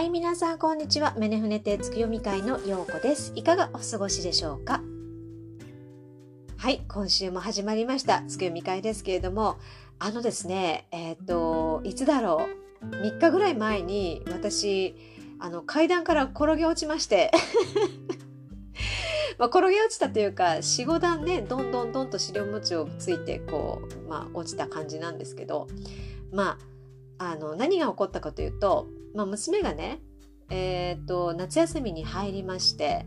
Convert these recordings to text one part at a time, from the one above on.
はい、皆さんこんにちは。メネフネテ月読み会のようこです。いかがお過ごしでしょうか？はい、今週も始まりました。月読み会ですけれども、あのですね、えっ、ー、と、いつだろう、3日ぐらい前に私、あの階段から転げ落ちまして。ま、転げ落ちたというか45段ねどんどんどんと資料餅をついてこう、まあ、落ちた感じなんですけど。まああの何が起こったかというとまあ、娘がね、えーと、夏休みに入りまして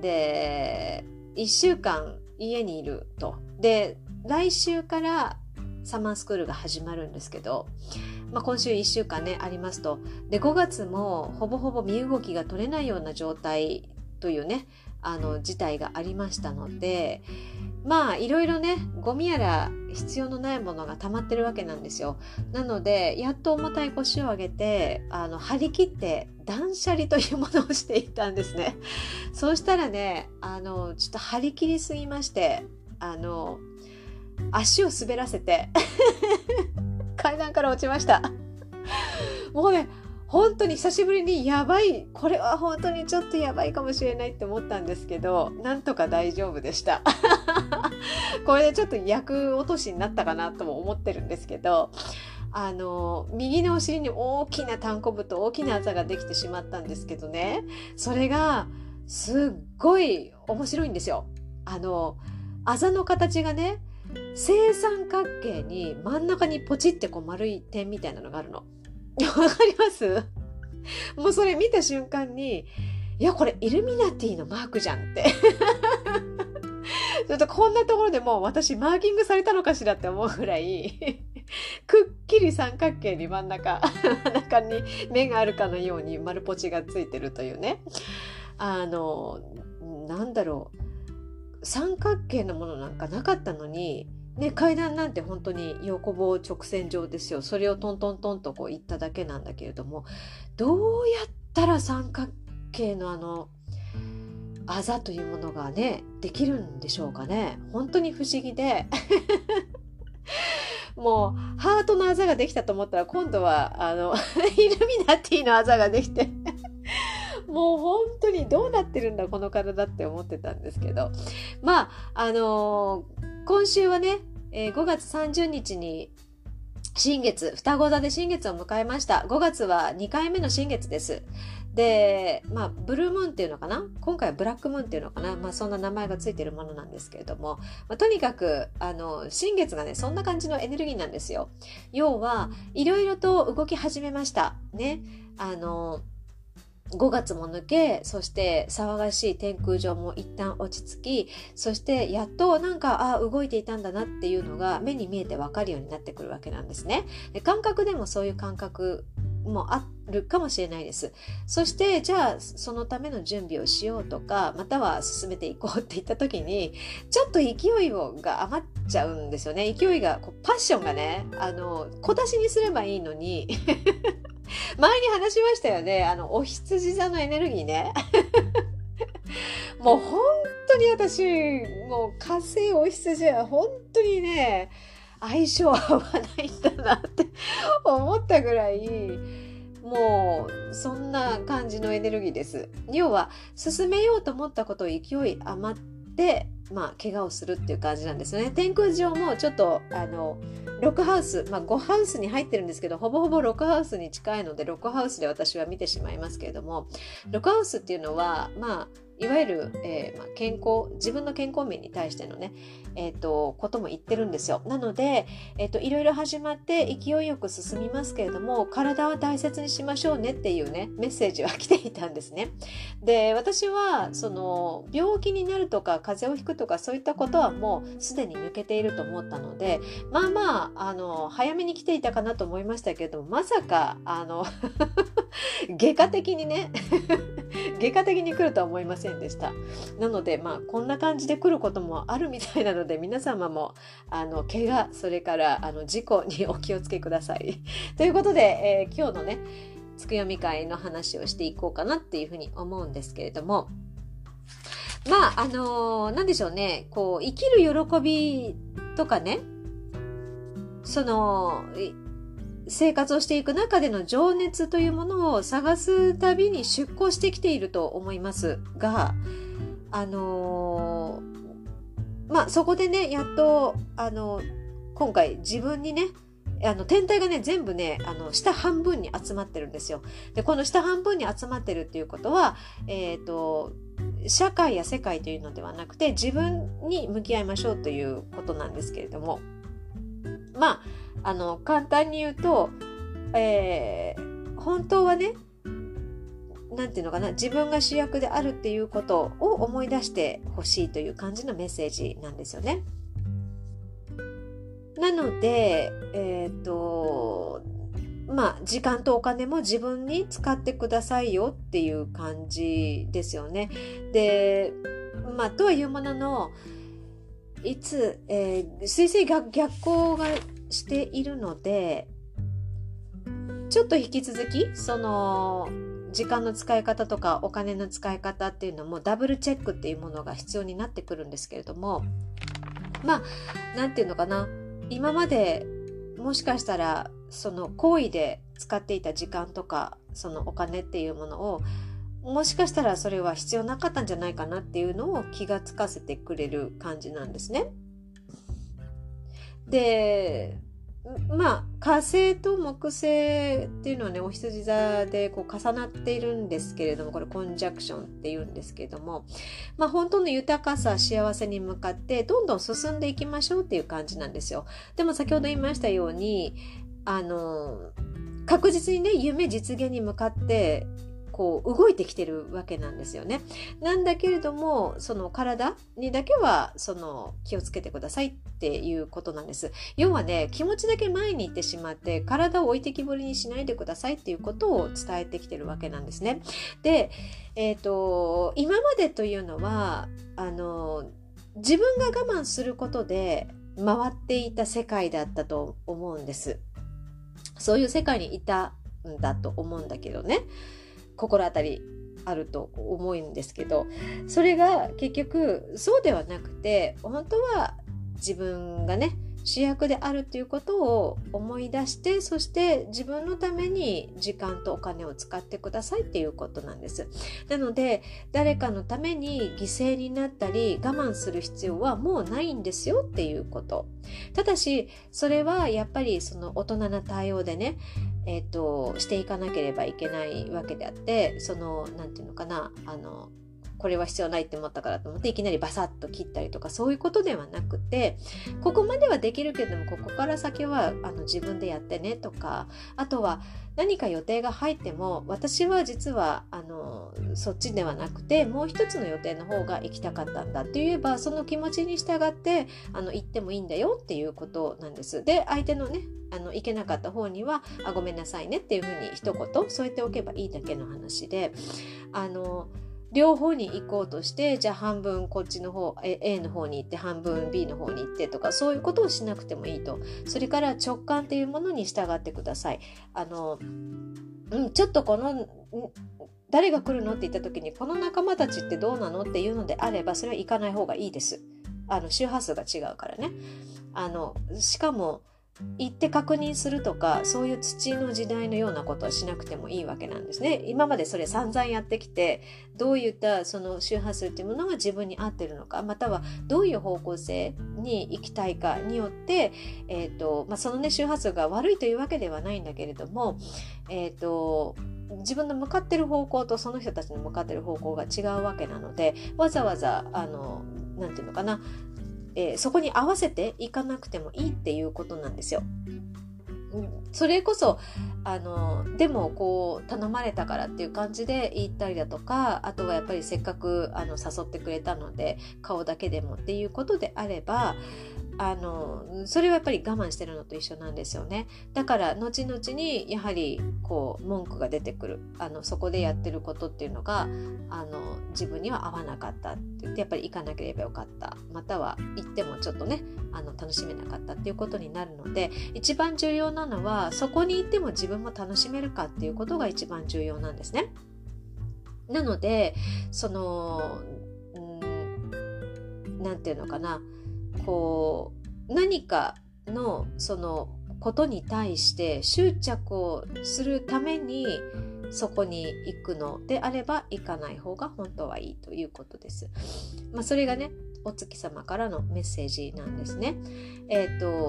で1週間家にいると。で来週からサマースクールが始まるんですけど、まあ、今週1週間ねありますと。で5月もほぼほぼ身動きが取れないような状態というねあの事態がありましたのでまあいろいろねゴミやら必要のないものが溜まってるわけなんですよ。なのでやっと重たい腰を上げてあの張り切って断捨離というものをしていたんですね。そうしたらねあのちょっと張り切りすぎましてあの足を滑らせて 階段から落ちました。もうね本当に久しぶりにやばいこれは本当にちょっとやばいかもしれないって思ったんですけどなんとか大丈夫でした これでちょっと役落としになったかなとも思ってるんですけどあの右のお尻に大きな単行部と大きなあざができてしまったんですけどねそれがすっごい面白いんですよ。あのあざの形がね正三角形に真ん中にポチってこう丸い点みたいなのがあるの。わかります？もうそれ見た瞬間に、いや、これイルミナティのマークじゃんって。ちょっとこんなところでもう私マーキングされたのかしらって思うぐらいくっきり三角形に真ん中、真ん中に目があるかのように丸ポチがついてるというね。あの、なんだろう。三角形のものなんかなかったのに、ね、階段なんて本当に横棒直線上ですよ。それをトントントンとこう行っただけなんだけれども、どうやったら三角形のあの、あざというものがね、できるんでしょうかね。本当に不思議で。もう、ハートのあざができたと思ったら、今度は、あの、イルミナティのあざができて もう本当にどうなってるんだ、この体って思ってたんですけど。まあ、あのー今週はね、えー、5月30日に新月、双子座で新月を迎えました。5月は2回目の新月です。で、まあ、ブルームーンっていうのかな？今回はブラックムーンっていうのかな？まあ、そんな名前がついてるものなんですけれども、まあ、とにかく、あの、新月がね、そんな感じのエネルギーなんですよ。要は、いろいろと動き始めました。ね。あの、5月も抜け、そして騒がしい天空上も一旦落ち着き、そしてやっとなんか、あ動いていたんだなっていうのが目に見えてわかるようになってくるわけなんですね。で感覚でもそういう感覚もあるかもしれないです。そして、じゃあ、そのための準備をしようとか、または進めていこうって言った時に、ちょっと勢いをが余っちゃうんですよね。勢いが、こうパッションがね、あの、小出しにすればいいのに前に話しましたよね。あの、お羊座のエネルギーね。もう本当に私、もう火星お羊は本当にね、相性合わないんだなって 思ったぐらい、もうそんな感じのエネルギーです。要は進めようと思ったことを勢い余ってまあ、怪我をするっていう感じなんですね。天空上もちょっと、あの、6ハウス、まあ、5ハウスに入ってるんですけど、ほぼほぼ6ハウスに近いので、6ハウスで私は見てしまいますけれども、6ハウスっていうのは、まあ、いわゆる、えーまあ、健康、自分の健康面に対してのね、えっ、ー、と、ことも言ってるんですよ。なので、えっ、ー、と、いろいろ始まって勢いよく進みますけれども、体は大切にしましょうねっていうね、メッセージは来ていたんですね。で、私は、その、病気になるとか、風邪をひくとか、そういったことはもうすでに抜けていると思ったので、まあまあ、あの、早めに来ていたかなと思いましたけれども、まさか、あの 外科的にね外科的に来るとは思いませんでした。なので、まあ、こんな感じで来ることもあるみたいなので、皆様も、あの、怪我、それから、あの、事故に お気をつけください。ということで、えー、今日のね、つくよみ会の話をしていこうかなっていうふうに思うんですけれども、まあ、あのー、でしょうね、こう、生きる喜びとかね、その、生活をしていく中での情熱というものを探すたびに出向してきていると思いますが、あのー、まあそこでねやっとあの今回自分にねあの天体がね全部ねあの下半分に集まってるんですよ。でこの下半分に集まってるっていうことは、えーと、社会や世界というのではなくて自分に向き合いましょうということなんですけれどもまああの簡単に言うと、えー、本当はね何て言うのかな自分が主役であるっていうことを思い出してほしいという感じのメッセージなんですよね。なので、えっ、ー、と、まあ、時間とお金も自分に使ってくださいよっていう感じですよね。で、まあ、とはいうものの、いつ、えー、水星が逆行がしているので、ちょっと引き続き、その、時間の使い方とかお金の使い方っていうのもダブルチェックっていうものが必要になってくるんですけれども、まあ、なんていうのかな。今までもしかしたらその行為で使っていた時間とかそのお金っていうものをもしかしたらそれは必要なかったんじゃないかなっていうのを気がつかせてくれる感じなんですね。でまあ火星と木星っていうのはねお羊座でこう重なっているんですけれどもこれコンジャクションっていうんですけれどもまあ本当の豊かさ幸せに向かってどんどん進んでいきましょうっていう感じなんですよ。でも先ほど言いましたようにあの確実にね夢実現に向かってこう動いてきてるわけなんですよね。なんだけれどもその体にだけはその気をつけてくださいっていうことなんです。要はね気持ちだけ前に行ってしまって体を置いてきぼりにしないでくださいっていうことを伝えてきてるわけなんですね。で、えっ、ー、と今までというのはあの自分が我慢することで回っていた世界だったと思うんです。そういう世界にいたんだと思うんだけどね。心当たりあると思うんですけどそれが結局そうではなくて本当は自分がね主役であるということを思い出してそして自分のために時間とお金を使ってくださいっていうことなんです。なので誰かのために犠牲になったり我慢する必要はもうないんですよっていうこと。ただしそれはやっぱりその大人な対応でねえーと、していかなければいけないわけであってその何て言うのかなあのこれは必要ないって思ったからと思っていきなりバサッと切ったりとかそういうことではなくてここまではできるけどもここから先はあの自分でやってねとかあとは何か予定が入っても私は実はあのそっちではなくてもう一つの予定の方が行きたかったんだって言えばその気持ちに従ってあの行ってもいいんだよっていうことなんです。で相手のねあの行けなかった方にはあごめんなさいねっていうふうに一言添えておけばいいだけの話であの両方に行こうとしてじゃあ半分こっちの方 A の方に行って半分 B の方に行ってとかそういうことをしなくてもいいと。それから直感っていうものに従ってください。あの、うん、ちょっとこの誰が来るのって言った時にこの仲間たちってどうなのっていうのであればそれは行かない方がいいです。あの周波数が違うからね。あのしかも行って確認するとかそういう土の時代のようなことはしなくてもいいわけなんですね。今までそれ散々やってきてどういったその周波数っていうものが自分に合ってるのかまたはどういう方向性に行きたいかによって、えーとまあ、そのね周波数が悪いというわけではないんだけれども、えーと自分の向かってる方向とその人たちの向かってる方向が違うわけなのでわざわざあの何て言うのかなえー、そこに合わせていかなくてもいいっていうことなんですよ。それこそあのでもこう頼まれたからっていう感じで言ったりだとかあとはやっぱりせっかくあの誘ってくれたので顔だけでもっていうことであればあのそれはやっぱり我慢してるのと一緒なんですよね。だから後々にやはりこう文句が出てくる。あのそこでやってることっていうのがあの自分には合わなかったって言ってやっぱり行かなければよかった。または行ってもちょっとねあの楽しめなかったっていうことになるので一番重要なのはそこに行っても自分も楽しめるかっていうことが一番重要なんですね。なのでその何て言うのかな。こう何かのそのことに対して執着をするためにそこに行くのであれば行かない方が本当はいいということです。まあ、それがねお月様からのメッセージなんですね。えっ、ー、と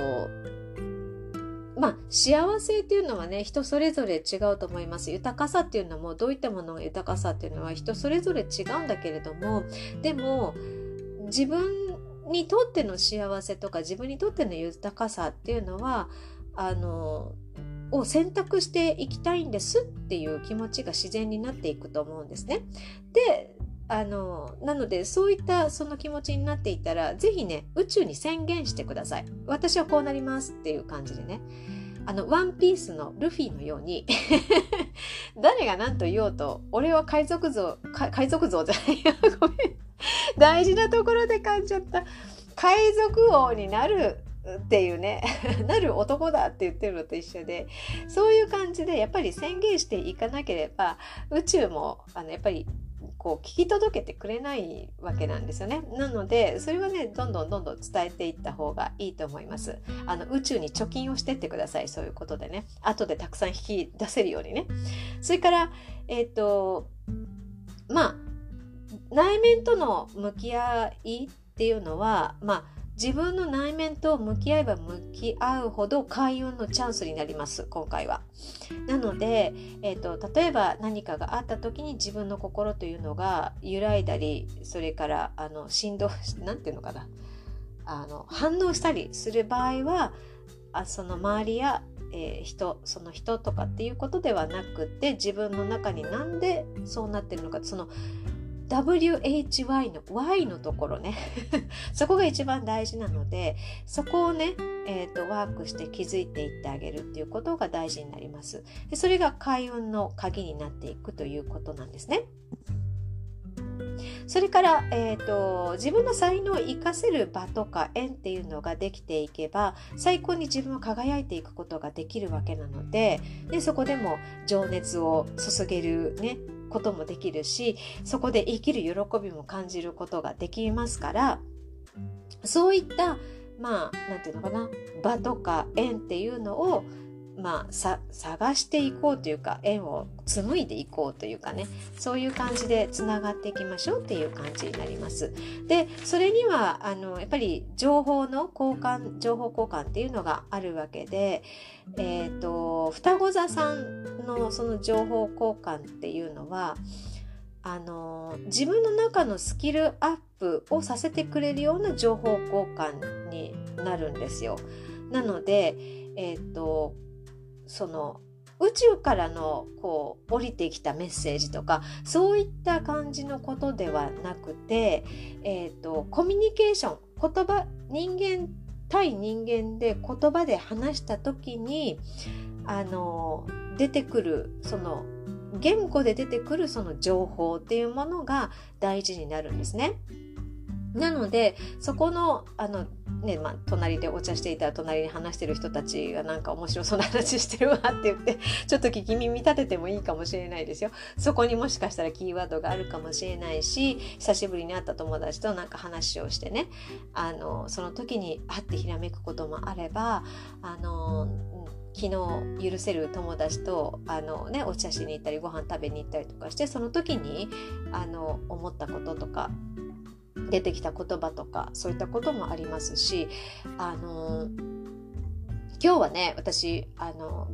まあ幸せっていうのはね人それぞれ違うと思います豊かさっていうのもどういったものが豊かさっていうのは人それぞれ違うんだけれどもでも自分にとっての幸せとか自分にとっての豊かさっていうのはあのを選択していきたいんですっていう気持ちが自然になっていくと思うんですね。であのなのでそういったその気持ちになっていたら是非ね宇宙に宣言してください。私はこうなりますっていう感じでね。あのワンピースのルフィのように 誰が何と言おうと俺は海賊像海賊像じゃないよごめん 大事なところで噛んじゃった海賊王になるっていうね なる男だって言ってるのと一緒でそういう感じでやっぱり宣言していかなければ宇宙もあのやっぱりこう聞き届けてくれないわけなんですよね。なのでそれはねどんどんどんどん伝えていった方がいいと思います。あの宇宙に貯金をしてってくださいそういうことでね後でたくさん引き出せるようにね。それからえっ、ー、とまあ内面との向き合いっていうのはまあ自分の内面と向き合えば向き合うほど開運のチャンスになります今回は。なので、えーと、例えば何かがあった時に自分の心というのが揺らいだりそれからあの振動何て言うのかなあの反応したりする場合はあその周りやえー、人その人とかっていうことではなくて自分の中になんでそうなってるのかその WHY の Y のところね。そこが一番大事なのでそこをね、えーと、ワークして気づいていってあげるっていうことが大事になります。でそれが開運の鍵になっていくということなんですね。それから、えーと、自分の才能を生かせる場とか縁っていうのができていけば最高に自分は輝いていくことができるわけなのででそこでも情熱を注げるねこともできるしそこで生きる喜びも感じることができますからそういったまあ何て言うのかな場とか縁っていうのをまあ、探していこうというか縁を紡いでいこうというかねそういう感じでつながっていきましょうっていう感じになります。でそれにはあのやっぱり情報の交換情報交換っていうのがあるわけで、えーと、双子座さんのその情報交換っていうのはあの自分の中のスキルアップをさせてくれるような情報交換になるんですよ。なので、えーとその宇宙からのこう降りてきたメッセージとかそういった感じのことではなくて、えーと、コミュニケーション言葉人間対人間で言葉で話した時にあの出てくるその言語で出てくるその情報っていうものが大事になるんですね。なのでそこのあのねまあ、隣でお茶していたら隣に話してる人たちがなんか面白そうな話してるわって言って ちょっと聞き耳立ててもいいかもしれないですよ。そこにもしかしたらキーワードがあるかもしれないし久しぶりに会った友達となんか話をしてねあのその時に会ってひらめくこともあればあの昨日許せる友達とあの、ね、お茶しに行ったりご飯食べに行ったりとかしてその時にあの思ったこととか出てきた言葉とかそういったこともありますしあの今日はね私あの、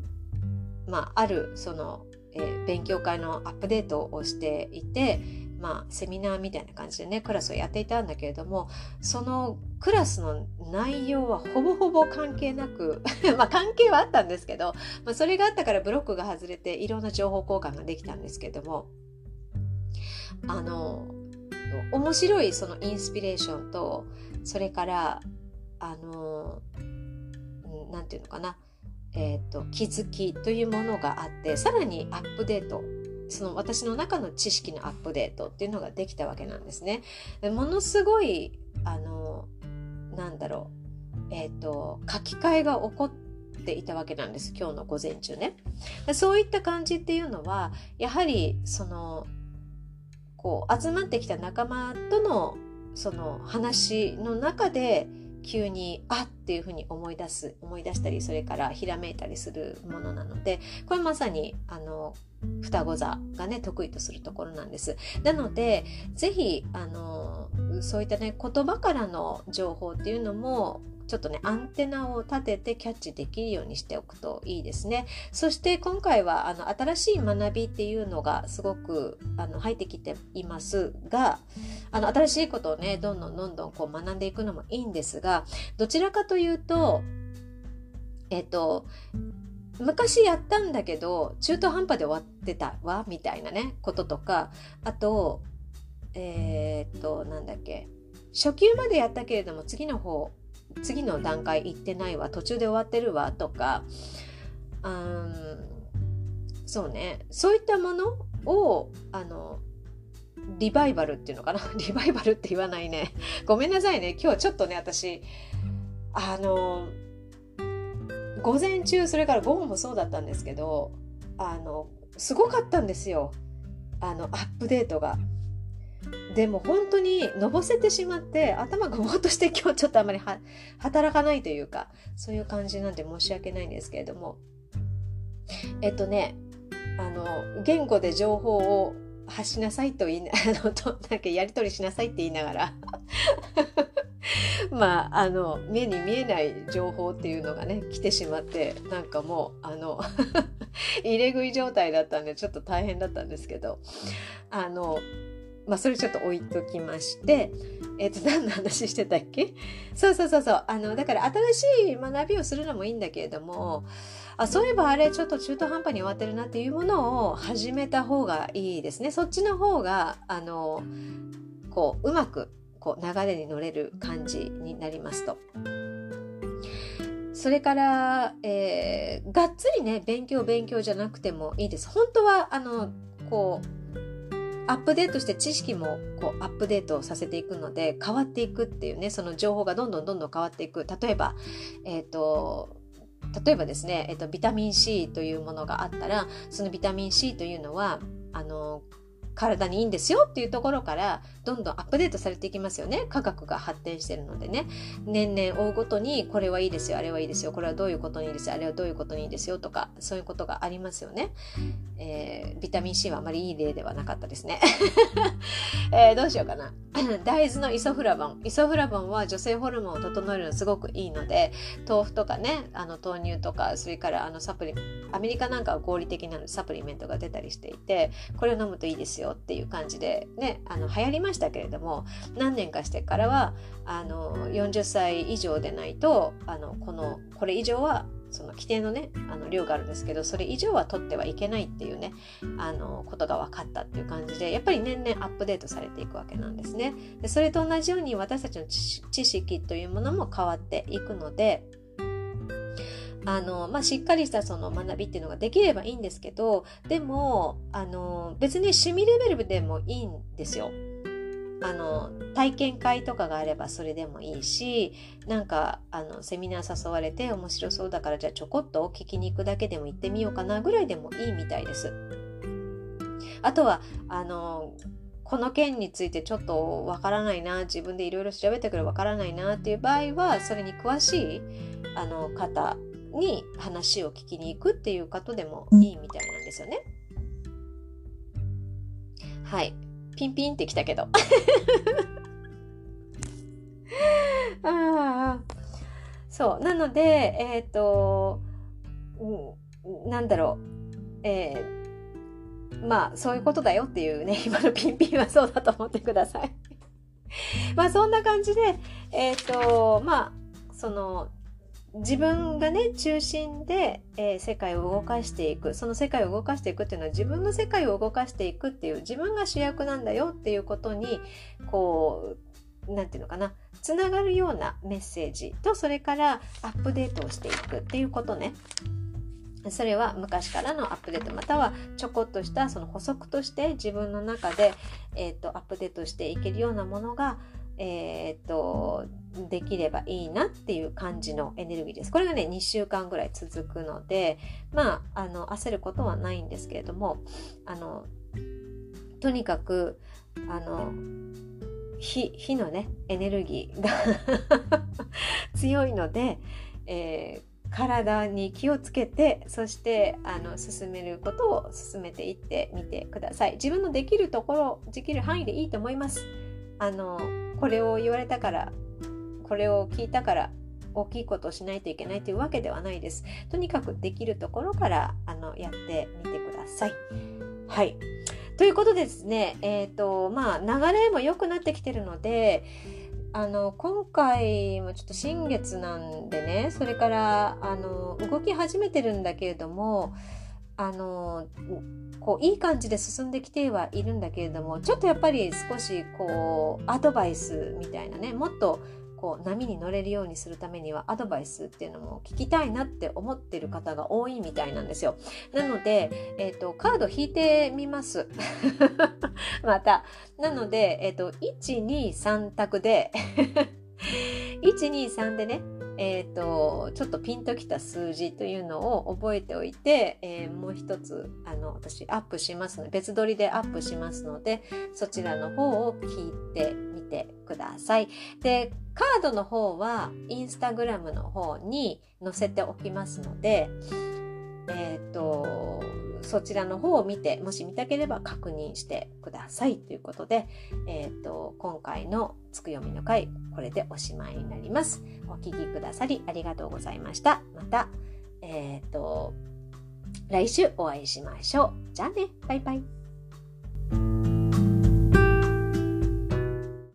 まあ、あるその、えー、勉強会のアップデートをしていてまあ、セミナーみたいな感じでねクラスをやっていたんだけれどもそのクラスの内容はほぼほぼ関係なく まあ関係はあったんですけど、まあ、それがあったからブロックが外れていろんな情報交換ができたんですけどもあの面白いそのインスピレーションとそれからあの何て言うのかな、えーと、気づきというものがあってさらにアップデートその私の中の知識のアップデートっていうのができたわけなんですね。ものすごいあのなんだろうえっ、ー、と書き換えが起こっていたわけなんです今日の午前中ね。そういった感じっていうのはやはりそのこう集まってきた仲間とのその話の中で急にあっていうふうに思い出す思い出したりそれからひらめいたりするものなのでこれまさにあの双子座がね得意とするところなんです。なので是非あのそういったね言葉からの情報っていうのもちょっとねアンテナを立ててキャッチできるようにしておくといいですね。そして今回はあの新しい学びっていうのがすごくあの入ってきていますがあの新しいことをねどんどんどんどんこう学んでいくのもいいんですがどちらかというとえっ、と昔やったんだけど中途半端で終わってたわみたいなねこととかあとえー、っとなんだっけ初級までやったけれども次の方次の段階行ってないわ途中で終わってるわとかうんそうね。そういったものをあのリバイバルっていうのかな？リバイバルって言わないね。ごめんなさいね。今日ちょっとね私あの午前中それから午後もそうだったんですけどあのすごかったんですよ。あのアップデートが。でも本当にのぼせてしまって頭がぼーっとして今日ちょっとあまり働かないというかそういう感じなんで申し訳ないんですけれども。えっとねあの言語で情報を発しなさいと言い あのとなんかやり取りしなさいって言いながら。まああの目に見えない情報っていうのがね来てしまってなんかもうあの 入れ食い状態だったんでちょっと大変だったんですけど。あのまあそれちょっと置いときましてえっ、ー、と何の話してたっけ？そうそうそうそうあのだから新しい学びをするのもいいんだけれどもあそういえばあれちょっと中途半端に終わってるなっていうものを始めた方がいいですねそっちの方があのこううまくこう流れに乗れる感じになりますと。それから、えー、がっつりね勉強勉強じゃなくてもいいです。本当はあのこうアップデートして知識もこうアップデートさせていくので変わっていくっていうねその情報がどんどんどんどん変わっていく。例えばえっ、ー、と例えばですね、えっ、と、ビタミン C というものがあったらそのビタミン C というのはあの体にいいんですよっていうところからどんどんアップデートされていきますよね。科学が発展してるのでね。年々追うごとにこれはいいですよあれはいいですよこれはどういうことにいいですよあれはどういうことにいいですよとかそういうことがありますよね、えー、ビタミン C はあまりいい例ではなかったですね、えー、どうしようかな。大豆のイソフラボン。イソフラボンは女性ホルモンを整えるのすごくいいので豆腐とかねあの豆乳とかそれからあのサプリアメリカなんかは合理的なサプリメントが出たりしていてこれを飲むといいですよっていう感じでねあの流行りましたけれども何年かしてからはあの40歳以上でないとあのこのこれ以上はその規定のねあの量があるんですけどそれ以上は取ってはいけないっていうねあのことが分かったっていう感じでやっぱり年々アップデートされていくわけなんですね。でそれと同じように私たちの知識というものも変わっていくのであの、まあ、しっかりしたその学びっていうのができればいいんですけど、でも、あの、別に趣味レベルでもいいんですよ。あの体験会とかがあればそれでもいいしなんかあのセミナー誘われて面白そうだからじゃあちょこっと聞きに行くだけでも行ってみようかなぐらいでもいいみたいです。あとはあのこの件についてちょっとわからないな自分でいろいろ調べてくるわからないなっていう場合はそれに詳しいあの方に話を聞きに行くっていうことでもいいみたいなんですよね。はい。ピンピンってきたけど。あそう。なので、えっ、ー、と、うん、なんだろう。えー、まあ、そういうことだよっていうね、今のピンピンはそうだと思ってください。まあ、そんな感じで、えっ、ー、と、まあ、その、自分がね中心で、えー、世界を動かしていく。その世界を動かしていくっていうのは自分の世界を動かしていくっていう自分が主役なんだよっていうことにこう何て言うのかな。つながるようなメッセージとそれからアップデートをしていくっていうことね。それは昔からのアップデート。またはちょこっとしたその補足として自分の中で、えーと、とアップデートしていけるようなものがえー、っとできればいいなっていう感じのエネルギーです。これがね2週間ぐらい続くのでまああの焦ることはないんですけれどもあのとにかくあの火火のねエネルギーが 強いので、えー体に気をつけてそしてあの進めることを進めていってみてください自分のできるところできる範囲でいいと思いますあのこれを言われたからこれを聞いたから大きいことをしないといけないというわけではないです。とにかくできるところからあのやってみてください。はい。ということでですねえっ、ー、とまあ流れも良くなってきてるのであの今回もちょっと新月なんでねそれからあの動き始めてるんだけれどもあのこういい感じで進んできてはいるんだけれどもちょっとやっぱり少しこうアドバイスみたいなねもっとこう波に乗れるようにするためにはアドバイスっていうのも聞きたいなって思ってる方が多いみたいなんですよ。なので、えーと、カード引いてみます。また。なので、えーと、123択で 123でねえーと、ちょっとピンときた数字というのを覚えておいて、えー、もう一つあの私アップしますので別撮りでアップしますのでそちらの方を聞いてみてください。でカードの方はインスタグラムの方に載せておきますのでえ、ー、とそちらの方を見て、もし見たければ確認してくださいということで、え、ー、と、今回のつく読みの回、これでおしまいになります。お聴きくださりありがとうございました。また、え、ー、と、来週お会いしましょう。じゃあね、バイバイ。